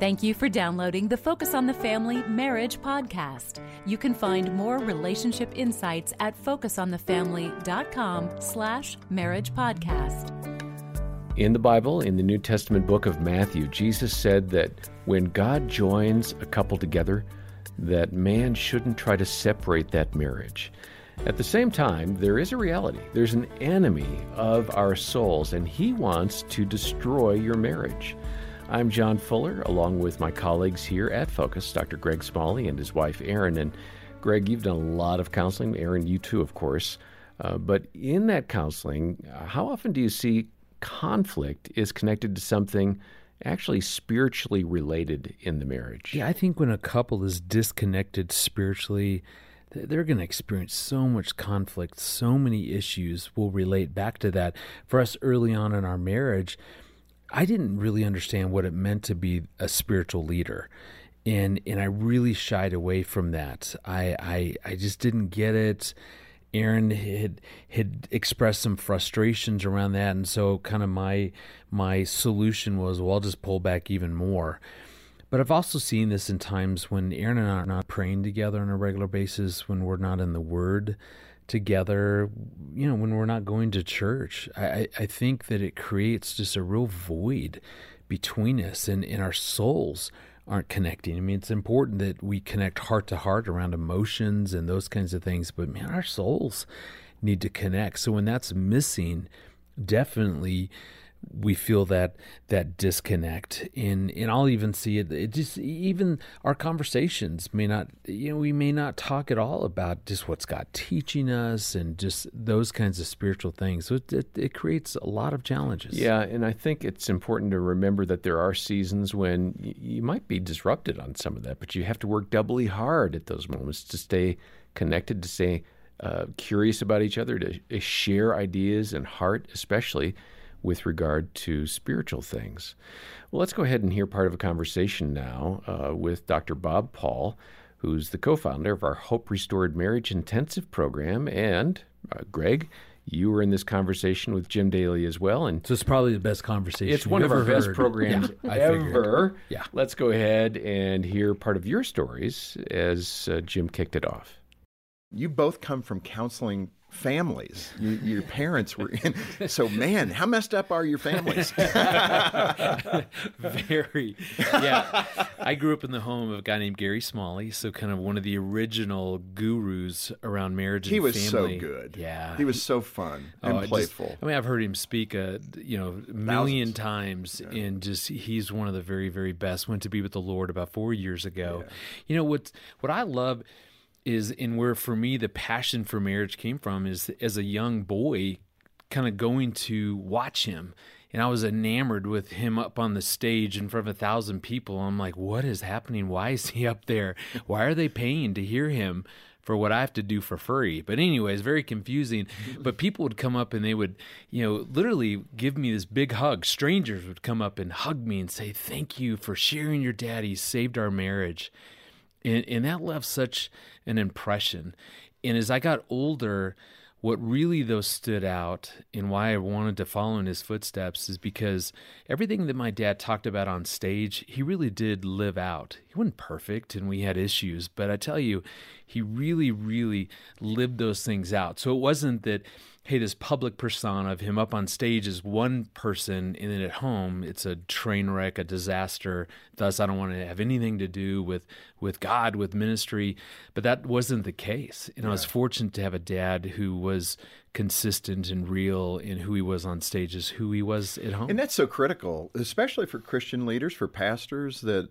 Thank you for downloading the Focus on the Family Marriage podcast. You can find more relationship insights at focusonthefamily.com slash marriage podcast. In the Bible, in the New Testament book of Matthew, Jesus said that when God joins a couple together, that man shouldn't try to separate that marriage. At the same time, there is a reality. There's an enemy of our souls, and he wants to destroy your marriage. I'm John Fuller, along with my colleagues here at Focus, Dr. Greg Smalley and his wife Erin. And Greg, you've done a lot of counseling. Erin, you too, of course. Uh, but in that counseling, how often do you see conflict is connected to something actually spiritually related in the marriage? Yeah, I think when a couple is disconnected spiritually, they're going to experience so much conflict, so many issues will relate back to that. For us early on in our marriage, I didn't really understand what it meant to be a spiritual leader. And and I really shied away from that. I I, I just didn't get it. Erin had had expressed some frustrations around that, and so kind of my my solution was, well, I'll just pull back even more. But I've also seen this in times when Erin and I are not praying together on a regular basis, when we're not in the Word together, you know, when we're not going to church. I, I think that it creates just a real void between us and, and our souls aren't connecting. I mean, it's important that we connect heart to heart around emotions and those kinds of things, but man, our souls need to connect. So when that's missing, definitely we feel that that disconnect and and I'll even see it it just even our conversations may not you know we may not talk at all about just what's God teaching us and just those kinds of spiritual things. So it, it, it creates a lot of challenges. Yeah and I think it's important to remember that there are seasons when you might be disrupted on some of that but you have to work doubly hard at those moments to stay connected to stay uh, curious about each other to share ideas and heart especially with regard to spiritual things. Well, let's go ahead and hear part of a conversation now uh, with Dr. Bob Paul, who's the co founder of our Hope Restored Marriage Intensive Program. And uh, Greg, you were in this conversation with Jim Daly as well, and so it's probably the best conversation. It's one of our best programs yeah, ever. Yeah, let's go ahead and hear part of your stories as uh, Jim kicked it off. You both come from counseling families. You, your parents were in. So, man, how messed up are your families? Very. Yeah. I grew up in the home of a guy named Gary Smalley, so kind of one of the original gurus around marriage and he was family. so good. Yeah. He was so fun oh, and oh, playful. Just, I mean, I've heard him speak a you know million times, yeah. and just he's one of the very very best. Went to be with the Lord about four years ago. Yeah. You know what? What I love is and where for me the passion for marriage came from is as a young boy kind of going to watch him and I was enamored with him up on the stage in front of a thousand people. I'm like, what is happening? Why is he up there? Why are they paying to hear him for what I have to do for free? But anyways, very confusing. But people would come up and they would, you know, literally give me this big hug. Strangers would come up and hug me and say, "Thank you for sharing your daddy saved our marriage." And, and that left such an impression. And as I got older, what really though stood out and why I wanted to follow in his footsteps is because everything that my dad talked about on stage, he really did live out. Wasn't perfect and we had issues, but I tell you, he really, really lived those things out. So it wasn't that hey, this public persona of him up on stage is one person, and then at home it's a train wreck, a disaster. Thus, I don't want to have anything to do with with God, with ministry. But that wasn't the case, and yeah. I was fortunate to have a dad who was consistent and real in who he was on stage as who he was at home. And that's so critical, especially for Christian leaders, for pastors, that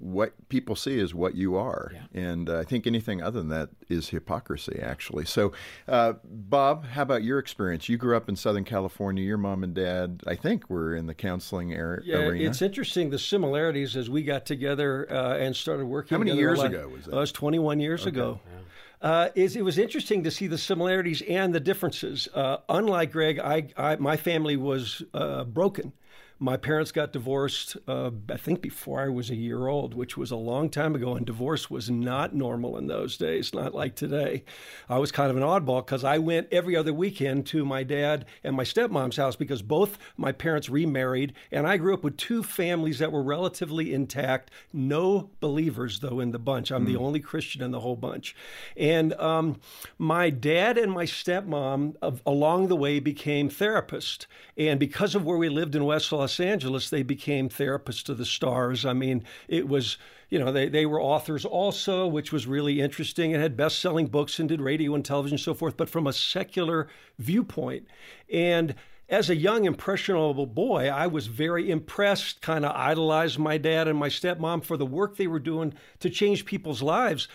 what people see is what you are. Yeah. And uh, I think anything other than that is hypocrisy, actually. So, uh, Bob, how about your experience? You grew up in Southern California. Your mom and dad, I think, were in the counseling area. Yeah, arena. it's interesting the similarities as we got together uh, and started working. How many years ago was that? Uh, it was 21 years okay. ago. Yeah uh, is it was interesting to see the similarities and the differences. Uh, unlike Greg, I, I, my family was uh, broken, my parents got divorced, uh, I think, before I was a year old, which was a long time ago. And divorce was not normal in those days, not like today. I was kind of an oddball because I went every other weekend to my dad and my stepmom's house because both my parents remarried. And I grew up with two families that were relatively intact. No believers, though, in the bunch. I'm mm. the hmm. only Christian in the whole bunch. And um, my dad and my stepmom, along the way, became therapists. And because of where we lived in West Los Angeles, they became therapists to the stars. I mean, it was, you know, they, they were authors also, which was really interesting and had best selling books and did radio and television and so forth, but from a secular viewpoint. And as a young, impressionable boy, I was very impressed, kind of idolized my dad and my stepmom for the work they were doing to change people's lives.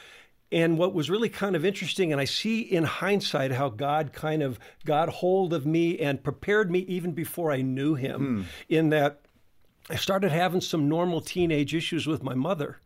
And what was really kind of interesting, and I see in hindsight how God kind of got hold of me and prepared me even before I knew Him, hmm. in that I started having some normal teenage issues with my mother.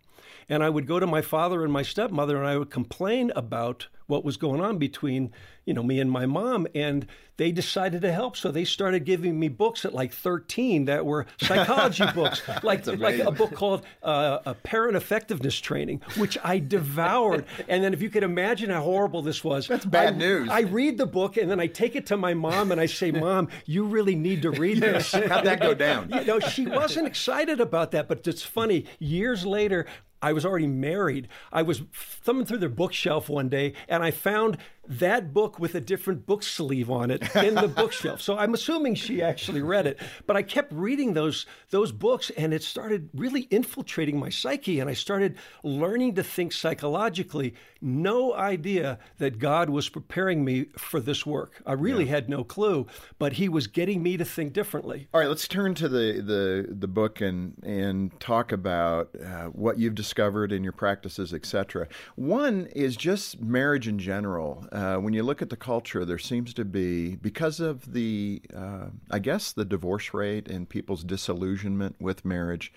And I would go to my father and my stepmother and I would complain about what was going on between you know me and my mom and they decided to help. So they started giving me books at like 13 that were psychology books like like a book called uh, a parent effectiveness training which i devoured. And then if you could imagine how horrible this was that's bad I, news. I read the book and then i take it to my mom and i say mom you really need to read this. how'd that go down? You know she wasn't excited about that but it's funny years later I was already married. I was thumbing through their bookshelf one day and I found that book with a different book sleeve on it in the bookshelf. So I'm assuming she actually read it. But I kept reading those those books and it started really infiltrating my psyche and I started learning to think psychologically. No idea that God was preparing me for this work. I really yeah. had no clue, but he was getting me to think differently. All right, let's turn to the the, the book and and talk about uh, what you've discovered in your practices, etc. One is just marriage in general uh, when you look at the culture, there seems to be, because of the, uh, I guess, the divorce rate and people's disillusionment with marriage,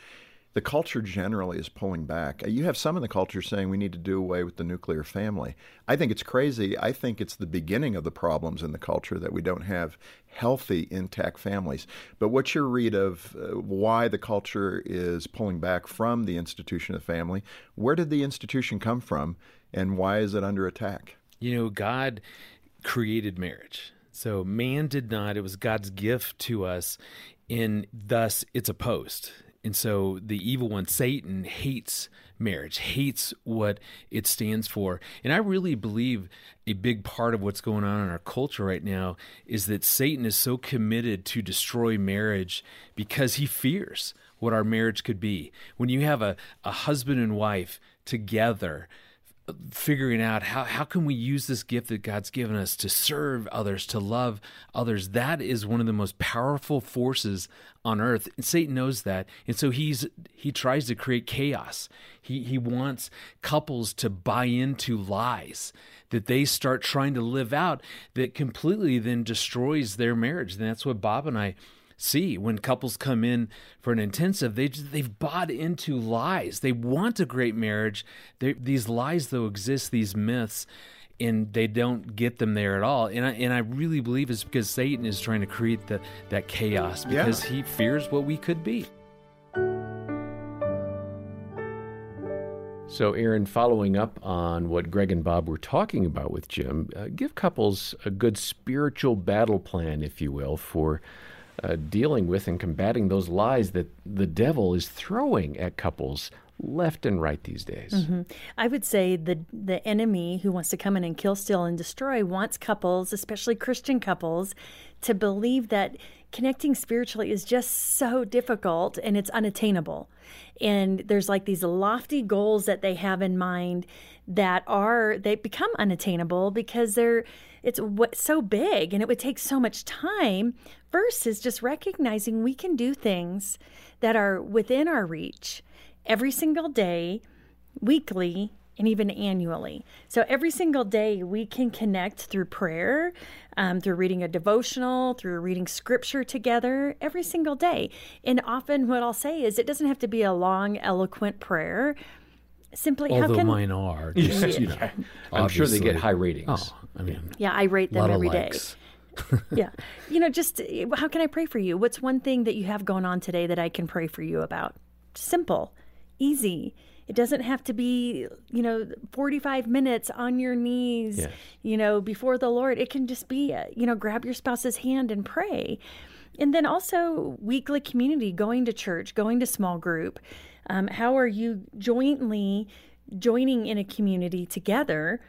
the culture generally is pulling back. You have some in the culture saying we need to do away with the nuclear family. I think it's crazy. I think it's the beginning of the problems in the culture that we don't have healthy, intact families. But what's your read of uh, why the culture is pulling back from the institution of family? Where did the institution come from, and why is it under attack? You know, God created marriage. So man did not. It was God's gift to us, and thus it's opposed. And so the evil one, Satan, hates marriage, hates what it stands for. And I really believe a big part of what's going on in our culture right now is that Satan is so committed to destroy marriage because he fears what our marriage could be. When you have a, a husband and wife together, figuring out how, how can we use this gift that God's given us to serve others, to love others. That is one of the most powerful forces on earth. And Satan knows that. And so he's he tries to create chaos. He he wants couples to buy into lies that they start trying to live out that completely then destroys their marriage. And that's what Bob and I see when couples come in for an intensive they they've bought into lies. They want a great marriage. They, these lies though exist these myths and they don't get them there at all. And I, and I really believe it's because Satan is trying to create the, that chaos because yeah. he fears what we could be. So, Erin, following up on what Greg and Bob were talking about with Jim, uh, give couples a good spiritual battle plan, if you will, for uh, dealing with and combating those lies that the devil is throwing at couples left and right these days. Mm-hmm. I would say the the enemy who wants to come in and kill, steal, and destroy wants couples, especially Christian couples, to believe that connecting spiritually is just so difficult and it's unattainable. And there's like these lofty goals that they have in mind that are they become unattainable because they're it's so big and it would take so much time versus just recognizing we can do things that are within our reach every single day, weekly, and even annually. So every single day we can connect through prayer, um, through reading a devotional, through reading scripture together every single day. And often what I'll say is it doesn't have to be a long, eloquent prayer. Simply, although how can mine are, just, you know, I'm sure they get high ratings. Oh, I mean, yeah, I rate them every day. yeah. You know, just how can I pray for you? What's one thing that you have going on today that I can pray for you about? Simple, easy. It doesn't have to be, you know, 45 minutes on your knees, yes. you know, before the Lord. It can just be, uh, you know, grab your spouse's hand and pray. And then also weekly community, going to church, going to small group. Um, how are you jointly joining in a community together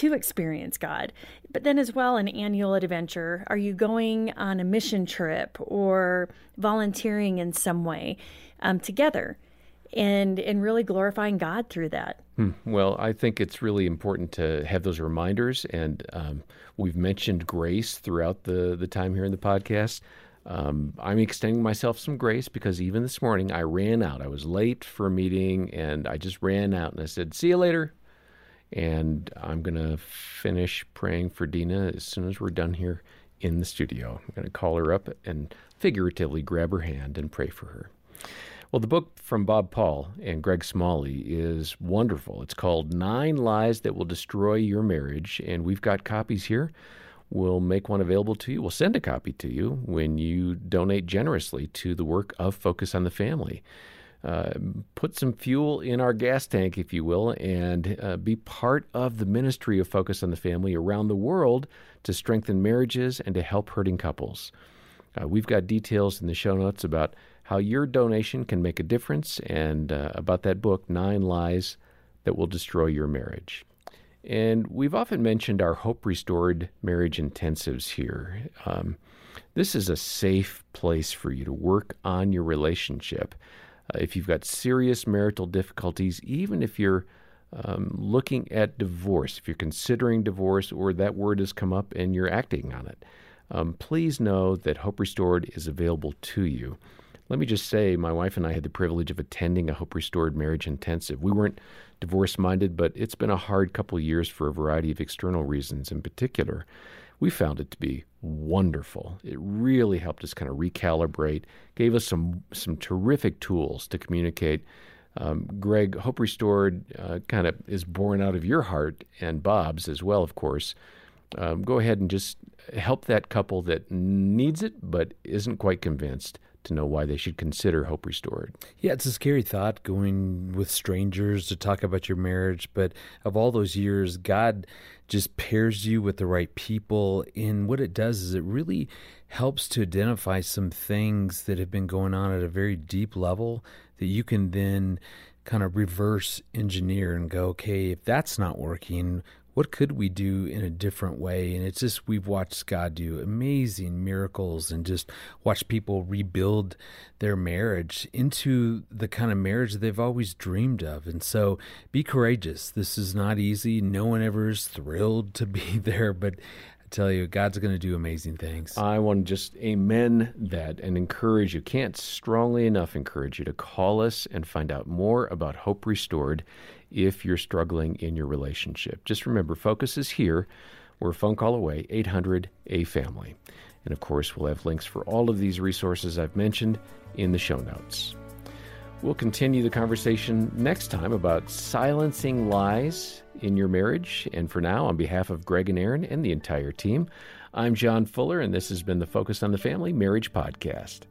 to experience God? But then, as well, an annual adventure. Are you going on a mission trip or volunteering in some way um, together? and and really glorifying God through that. Hmm. Well, I think it's really important to have those reminders, and um, we've mentioned grace throughout the the time here in the podcast. Um, I'm extending myself some grace because even this morning I ran out. I was late for a meeting, and I just ran out and I said, "See you later." And I'm going to finish praying for Dena as soon as we're done here in the studio. I'm going to call her up and figuratively grab her hand and pray for her. Well, the book from Bob Paul and Greg Smalley is wonderful. It's called Nine Lies That Will Destroy Your Marriage, and we've got copies here. We'll make one available to you. We'll send a copy to you when you donate generously to the work of Focus on the Family. Uh, put some fuel in our gas tank, if you will, and uh, be part of the ministry of Focus on the Family around the world to strengthen marriages and to help hurting couples. Uh, we've got details in the show notes about how your donation can make a difference, and uh, about that book, Nine Lies That Will Destroy Your Marriage. And we've often mentioned our Hope Restored Marriage Intensives here. Um, this is a safe place for you to work on your relationship. Uh, if you've got serious marital difficulties, even if you're um, looking at divorce, if you're considering divorce or that word has come up and you're acting on it, um, please know that Hope Restored is available to you. Let me just say, my wife and I had the privilege of attending a Hope Restored Marriage Intensive. We weren't divorce minded, but it's been a hard couple years for a variety of external reasons. In particular, we found it to be wonderful. It really helped us kind of recalibrate, gave us some some terrific tools to communicate. Um, Greg, Hope Restored uh, kind of is born out of your heart and Bob's as well, of course. Um, go ahead and just help that couple that needs it but isn't quite convinced to know why they should consider Hope Restored. Yeah, it's a scary thought going with strangers to talk about your marriage, but of all those years, God just pairs you with the right people. And what it does is it really helps to identify some things that have been going on at a very deep level that you can then kind of reverse engineer and go, okay, if that's not working, what could we do in a different way? And it's just we've watched God do amazing miracles and just watch people rebuild their marriage into the kind of marriage they've always dreamed of. And so be courageous. This is not easy. No one ever is thrilled to be there, but tell you, God's going to do amazing things. I want to just amen that and encourage you. Can't strongly enough encourage you to call us and find out more about Hope Restored if you're struggling in your relationship. Just remember, focus is here. We're a phone call away, 800 A Family. And of course, we'll have links for all of these resources I've mentioned in the show notes. We'll continue the conversation next time about silencing lies in your marriage. And for now, on behalf of Greg and Erin and the entire team, I'm John Fuller, and this has been the Focus on the Family Marriage Podcast.